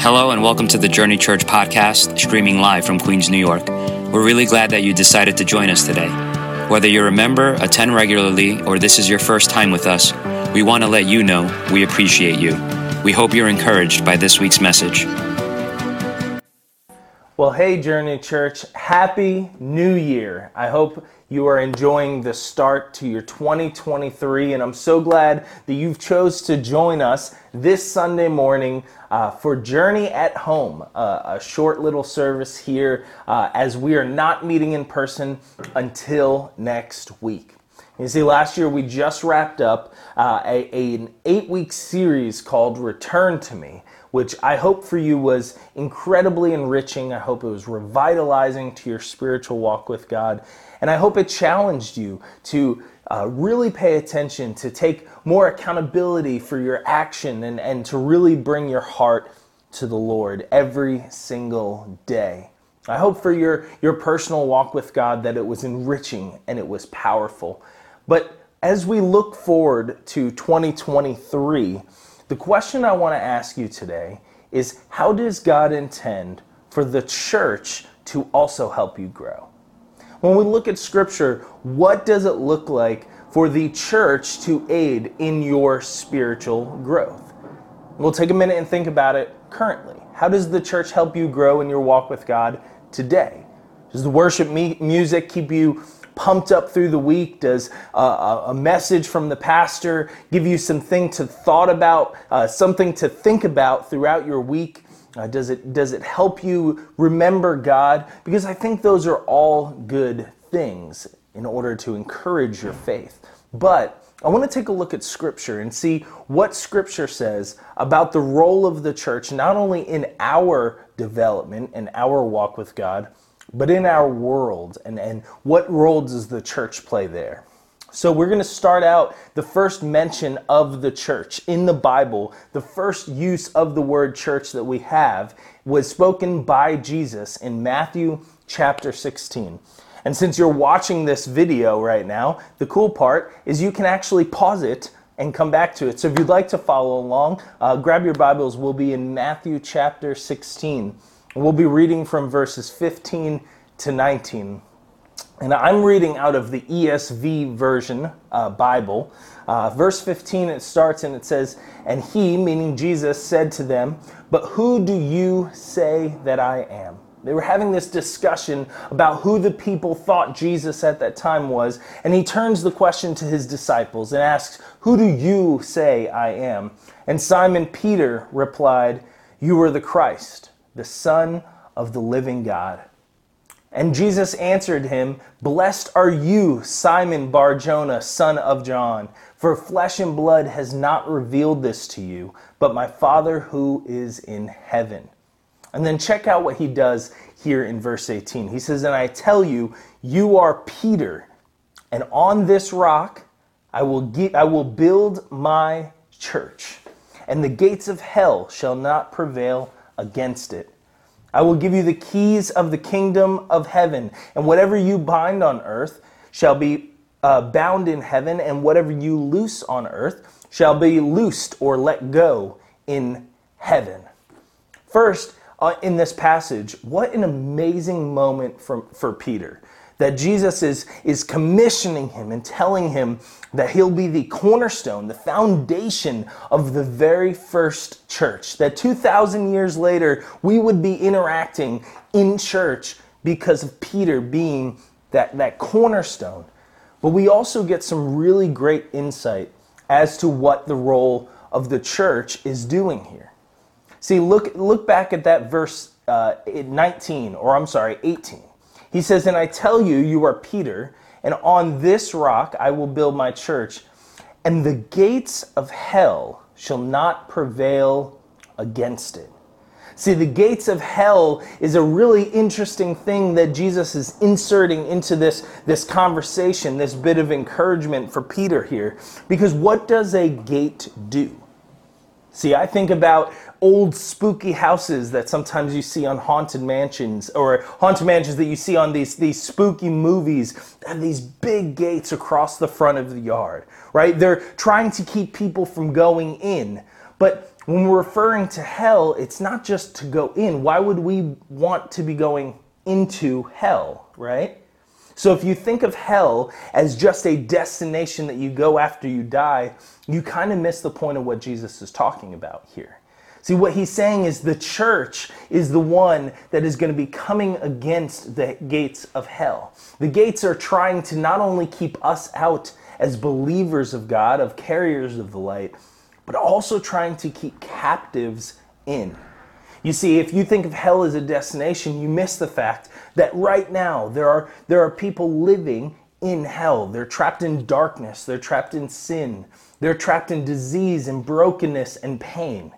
Hello, and welcome to the Journey Church podcast, streaming live from Queens, New York. We're really glad that you decided to join us today. Whether you're a member, attend regularly, or this is your first time with us, we want to let you know we appreciate you. We hope you're encouraged by this week's message. Well, hey, Journey Church, Happy New Year. I hope you are enjoying the start to your 2023, and I'm so glad that you've chose to join us this Sunday morning uh, for Journey at Home, uh, a short little service here uh, as we are not meeting in person until next week. You see, last year we just wrapped up uh, a, a, an eight week series called Return to Me which I hope for you was incredibly enriching. I hope it was revitalizing to your spiritual walk with God. And I hope it challenged you to uh, really pay attention, to take more accountability for your action, and, and to really bring your heart to the Lord every single day. I hope for your, your personal walk with God that it was enriching and it was powerful. But as we look forward to 2023, the question I want to ask you today is how does God intend for the church to also help you grow? When we look at scripture, what does it look like for the church to aid in your spiritual growth? We'll take a minute and think about it currently. How does the church help you grow in your walk with God today? Does the worship music keep you pumped up through the week? Does uh, a message from the pastor give you something to thought about, uh, something to think about throughout your week? Uh, does it does it help you remember God? Because I think those are all good things in order to encourage your faith. But I want to take a look at Scripture and see what Scripture says about the role of the church, not only in our development and our walk with God, but in our world and, and what role does the church play there? So, we're going to start out the first mention of the church in the Bible. The first use of the word church that we have was spoken by Jesus in Matthew chapter 16. And since you're watching this video right now, the cool part is you can actually pause it and come back to it. So, if you'd like to follow along, uh, grab your Bibles. We'll be in Matthew chapter 16. We'll be reading from verses 15 to 19. And I'm reading out of the ESV version uh, Bible. Uh, verse 15, it starts and it says, And he, meaning Jesus, said to them, But who do you say that I am? They were having this discussion about who the people thought Jesus at that time was, and he turns the question to his disciples and asks, Who do you say I am? And Simon Peter replied, You are the Christ the Son of the living God. And Jesus answered him, Blessed are you, Simon Barjona, son of John, for flesh and blood has not revealed this to you, but my Father who is in heaven. And then check out what he does here in verse 18. He says, And I tell you, you are Peter, and on this rock I will, get, I will build my church, and the gates of hell shall not prevail against it. I will give you the keys of the kingdom of heaven, and whatever you bind on earth shall be uh, bound in heaven, and whatever you loose on earth shall be loosed or let go in heaven. First, uh, in this passage, what an amazing moment for, for Peter that Jesus is, is commissioning him and telling him that he'll be the cornerstone, the foundation of the very first church. That 2,000 years later, we would be interacting in church because of Peter being that, that cornerstone. But we also get some really great insight as to what the role of the church is doing here. See, look, look back at that verse uh, 19, or I'm sorry, 18. He says, And I tell you, you are Peter, and on this rock I will build my church, and the gates of hell shall not prevail against it. See, the gates of hell is a really interesting thing that Jesus is inserting into this, this conversation, this bit of encouragement for Peter here. Because what does a gate do? See, I think about old spooky houses that sometimes you see on haunted mansions or haunted mansions that you see on these, these spooky movies have these big gates across the front of the yard, right? They're trying to keep people from going in. But When we're referring to hell, it's not just to go in. Why would we want to be going into hell, right? So if you think of hell as just a destination that you go after you die, you kind of miss the point of what Jesus is talking about here. See, what he's saying is the church is the one that is going to be coming against the gates of hell. The gates are trying to not only keep us out as believers of God, of carriers of the light, but also trying to keep captives in. You see, if you think of hell as a destination, you miss the fact that right now there are, there are people living in hell. They're trapped in darkness, they're trapped in sin, they're trapped in disease and brokenness and pain.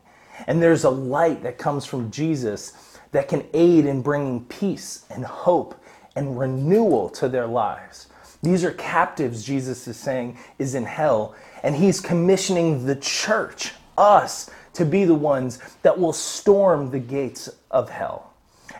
And there's a light that comes from Jesus that can aid in bringing peace and hope and renewal to their lives. These are captives, Jesus is saying, is in hell. And he's commissioning the church, us, to be the ones that will storm the gates of hell.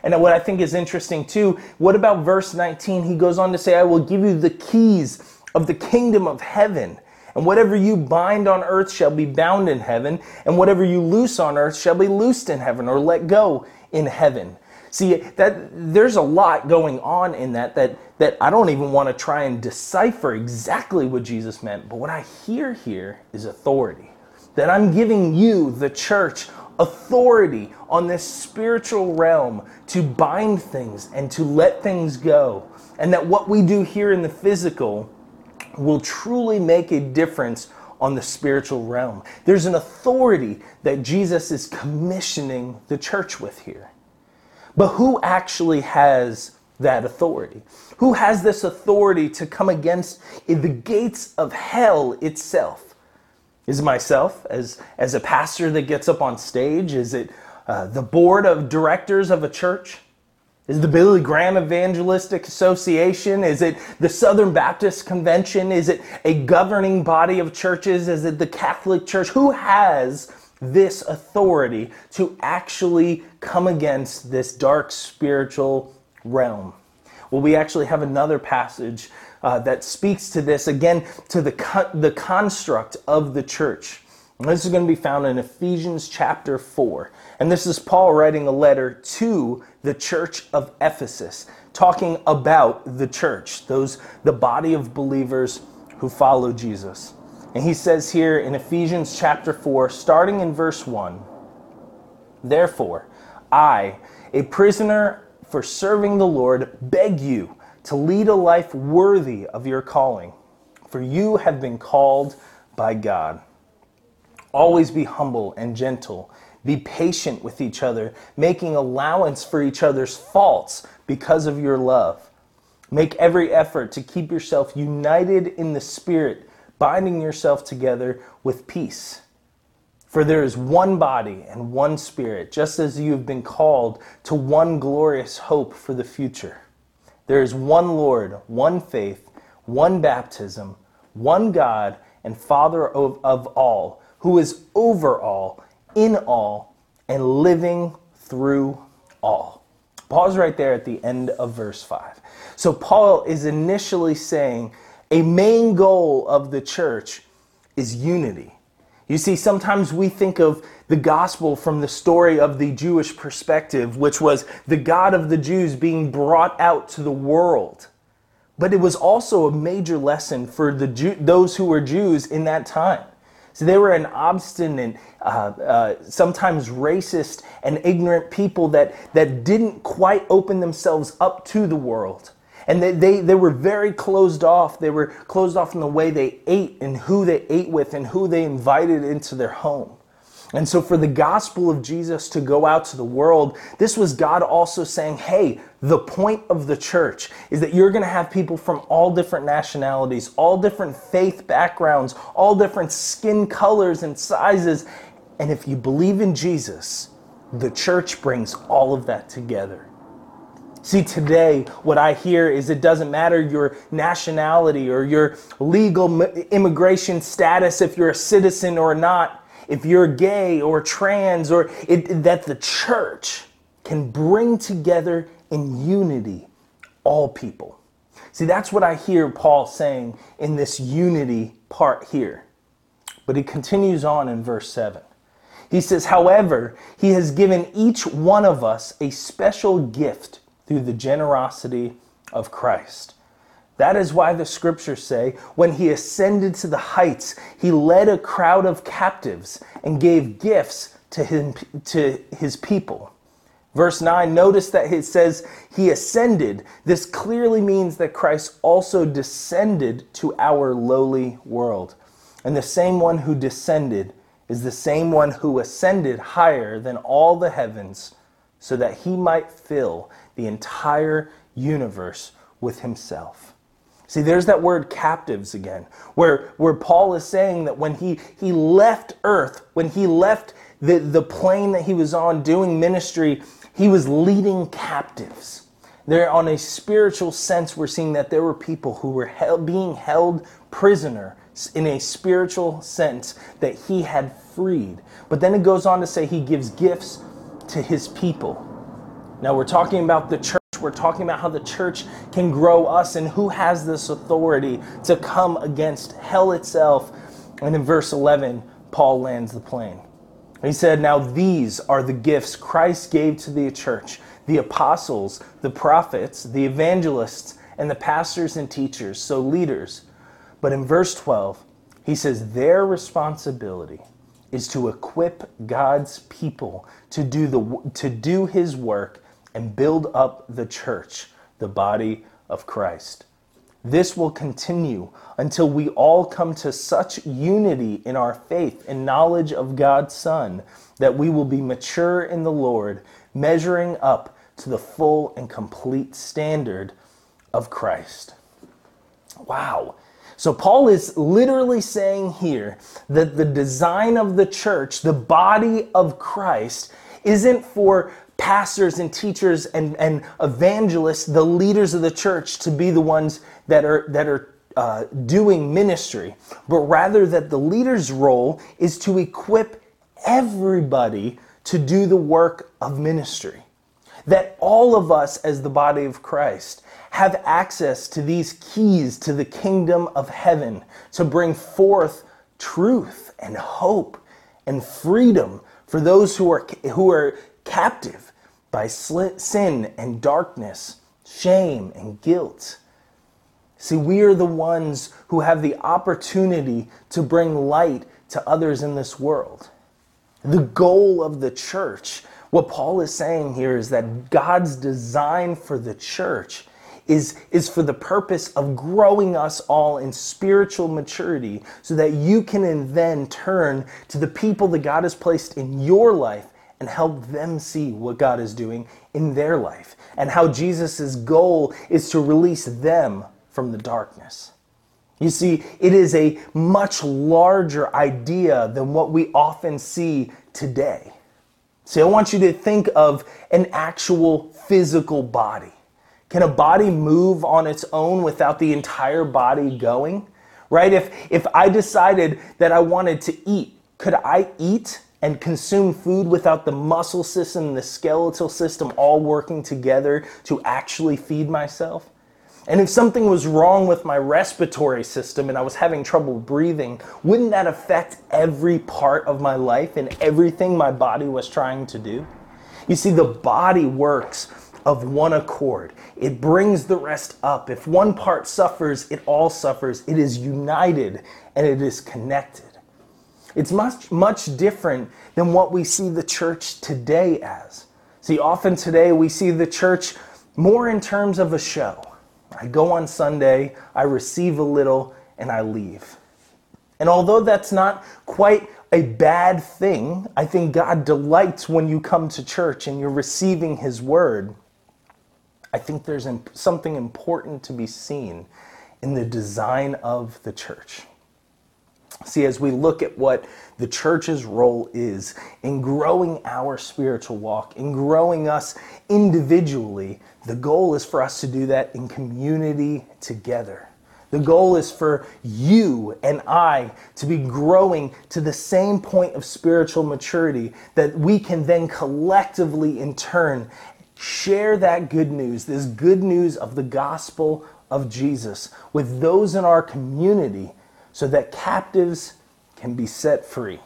And what I think is interesting too, what about verse 19? He goes on to say, I will give you the keys of the kingdom of heaven. And whatever you bind on earth shall be bound in heaven, and whatever you loose on earth shall be loosed in heaven or let go in heaven. See, that there's a lot going on in that that that I don't even want to try and decipher exactly what Jesus meant, but what I hear here is authority. That I'm giving you, the church, authority on this spiritual realm to bind things and to let things go. And that what we do here in the physical will truly make a difference on the spiritual realm. There's an authority that Jesus is commissioning the church with here. But who actually has that authority? Who has this authority to come against the gates of hell itself? Is it myself as, as a pastor that gets up on stage? Is it uh, the board of directors of a church? Is the Billy Graham Evangelistic Association? Is it the Southern Baptist Convention? Is it a governing body of churches? Is it the Catholic Church? Who has this authority to actually come against this dark spiritual realm? Well, we actually have another passage uh, that speaks to this again to the, co- the construct of the church. This is going to be found in Ephesians chapter 4. And this is Paul writing a letter to the church of Ephesus, talking about the church, those the body of believers who follow Jesus. And he says here in Ephesians chapter 4, starting in verse 1, Therefore, I, a prisoner for serving the Lord, beg you to lead a life worthy of your calling, for you have been called by God. Always be humble and gentle be patient with each other, making allowance for each other's faults because of your love. Make every effort to keep yourself united in the Spirit, binding yourself together with peace. For there is one body and one Spirit, just as you have been called to one glorious hope for the future. There is one Lord, one faith, one baptism, one God and Father of, of all, who is over all in all and living through all. Pause right there at the end of verse 5. So, Paul is initially saying a main goal of the church is unity. You see, sometimes we think of the gospel from the story of the Jewish perspective, which was the God of the Jews being brought out to the world. But it was also a major lesson for the Jew- those who were Jews in that time. So they were an obstinate, uh, uh, sometimes racist and ignorant people that, that didn't quite open themselves up to the world. And they, they, they were very closed off. They were closed off in the way they ate and who they ate with and who they invited into their home. And so, for the gospel of Jesus to go out to the world, this was God also saying, hey, the point of the church is that you're going to have people from all different nationalities, all different faith backgrounds, all different skin colors and sizes. And if you believe in Jesus, the church brings all of that together. See, today, what I hear is it doesn't matter your nationality or your legal immigration status, if you're a citizen or not if you're gay or trans, or it, that the church can bring together in unity all people. See, that's what I hear Paul saying in this unity part here. But he continues on in verse 7. He says, however, he has given each one of us a special gift through the generosity of Christ. That is why the scriptures say, when he ascended to the heights, he led a crowd of captives and gave gifts to, him, to his people. Verse 9, notice that it says he ascended. This clearly means that Christ also descended to our lowly world. And the same one who descended is the same one who ascended higher than all the heavens so that he might fill the entire universe with himself. See, there's that word captives again, where, where Paul is saying that when he, he left earth, when he left the, the plane that he was on doing ministry, he was leading captives. There, on a spiritual sense, we're seeing that there were people who were held, being held prisoner in a spiritual sense that he had freed. But then it goes on to say he gives gifts to his people. Now, we're talking about the church. We're talking about how the church can grow us and who has this authority to come against hell itself. And in verse 11, Paul lands the plane. He said, Now these are the gifts Christ gave to the church the apostles, the prophets, the evangelists, and the pastors and teachers, so leaders. But in verse 12, he says, Their responsibility is to equip God's people to do, the, to do his work and build up the church, the body of Christ. This will continue until we all come to such unity in our faith and knowledge of God's Son that we will be mature in the Lord, measuring up to the full and complete standard of Christ. Wow. So, Paul is literally saying here that the design of the church, the body of Christ, isn't for pastors and teachers and, and evangelists, the leaders of the church, to be the ones that are, that are uh, doing ministry, but rather that the leader's role is to equip everybody to do the work of ministry. That all of us, as the body of Christ, have access to these keys to the kingdom of heaven to bring forth truth and hope and freedom for those who are, who are captive by sin and darkness, shame and guilt. See, we are the ones who have the opportunity to bring light to others in this world. The goal of the church, what Paul is saying here is that God's design for the church is, is for the purpose of growing us all in spiritual maturity so that you can then turn to the people that God has placed in your life and help them see what God is doing in their life and how Jesus' goal is to release them from the darkness. You see, it is a much larger idea than what we often see today. See, I want you to think of an actual physical body. Can a body move on its own without the entire body going? Right? If if I decided that I wanted to eat, could I eat and consume food without the muscle system and the skeletal system all working together to actually feed myself? And if something was wrong with my respiratory system and I was having trouble breathing, wouldn't that affect every part of my life and everything my body was trying to do? You see, the body works of one accord. It brings the rest up. If one part suffers, it all suffers. It is united and it is connected. It's much, much different than what we see the church today as. See, often today we see the church more in terms of a show. I go on Sunday, I receive a little, and I leave. And although that's not quite a bad thing, I think God delights when you come to church and you're receiving His word. I think there's something important to be seen in the design of the church. See, as we look at what the church's role is in growing our spiritual walk, in growing us individually, the goal is for us to do that in community together. The goal is for you and I to be growing to the same point of spiritual maturity that we can then collectively, in turn, share that good news, this good news of the gospel of Jesus, with those in our community so that captives can be set free,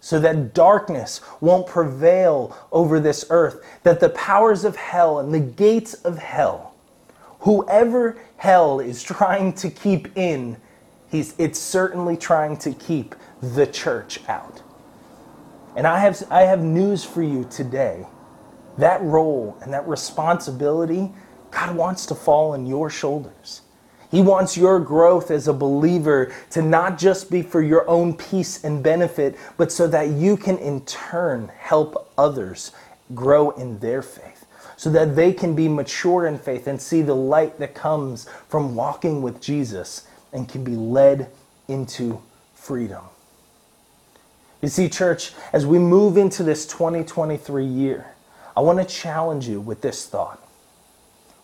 so that darkness won't prevail over this earth, that the powers of hell and the gates of hell, whoever hell is trying to keep in, he's, it's certainly trying to keep the church out. And I have, I have news for you today. That role and that responsibility, God wants to fall on your shoulders. He wants your growth as a believer to not just be for your own peace and benefit, but so that you can in turn help others grow in their faith, so that they can be mature in faith and see the light that comes from walking with Jesus and can be led into freedom. You see, church, as we move into this 2023 year, I want to challenge you with this thought.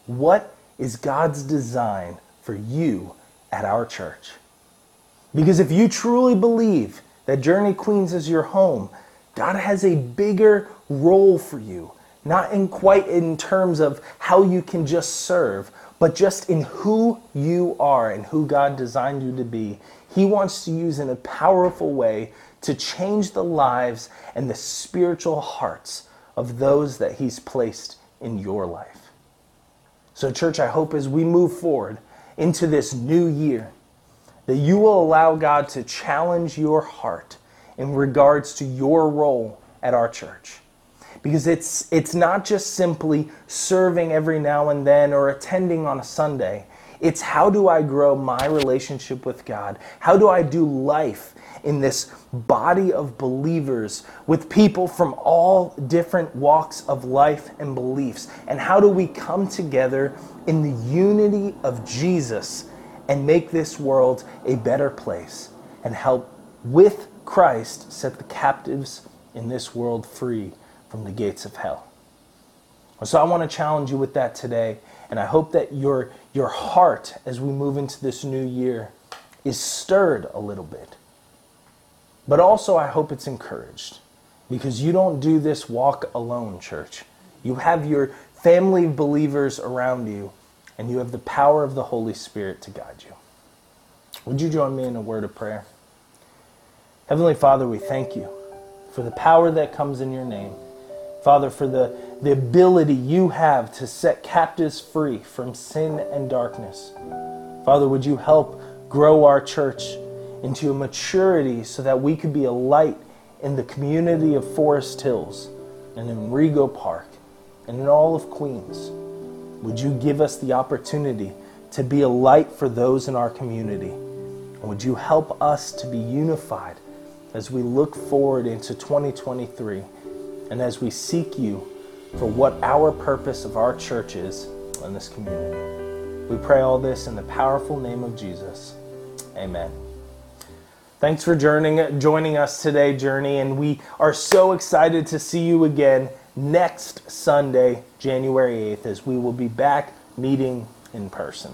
What is God's design for you at our church. Because if you truly believe that Journey Queens is your home, God has a bigger role for you, not in quite in terms of how you can just serve, but just in who you are and who God designed you to be. He wants to use in a powerful way to change the lives and the spiritual hearts of those that He's placed in your life. So, church, I hope as we move forward, into this new year, that you will allow God to challenge your heart in regards to your role at our church. Because it's, it's not just simply serving every now and then or attending on a Sunday. It's how do I grow my relationship with God? How do I do life in this body of believers with people from all different walks of life and beliefs? And how do we come together in the unity of Jesus and make this world a better place and help with Christ set the captives in this world free from the gates of hell? So I want to challenge you with that today. And I hope that your, your heart as we move into this new year is stirred a little bit. But also, I hope it's encouraged because you don't do this walk alone, church. You have your family of believers around you, and you have the power of the Holy Spirit to guide you. Would you join me in a word of prayer? Heavenly Father, we thank you for the power that comes in your name. Father, for the, the ability you have to set captives free from sin and darkness. Father, would you help grow our church into a maturity so that we could be a light in the community of Forest Hills and in Rego Park and in all of Queens. Would you give us the opportunity to be a light for those in our community? And would you help us to be unified as we look forward into 2023 and as we seek you for what our purpose of our church is in this community? We pray all this in the powerful name of Jesus. Amen. Thanks for joining, joining us today, Journey, and we are so excited to see you again next Sunday, January 8th, as we will be back meeting in person.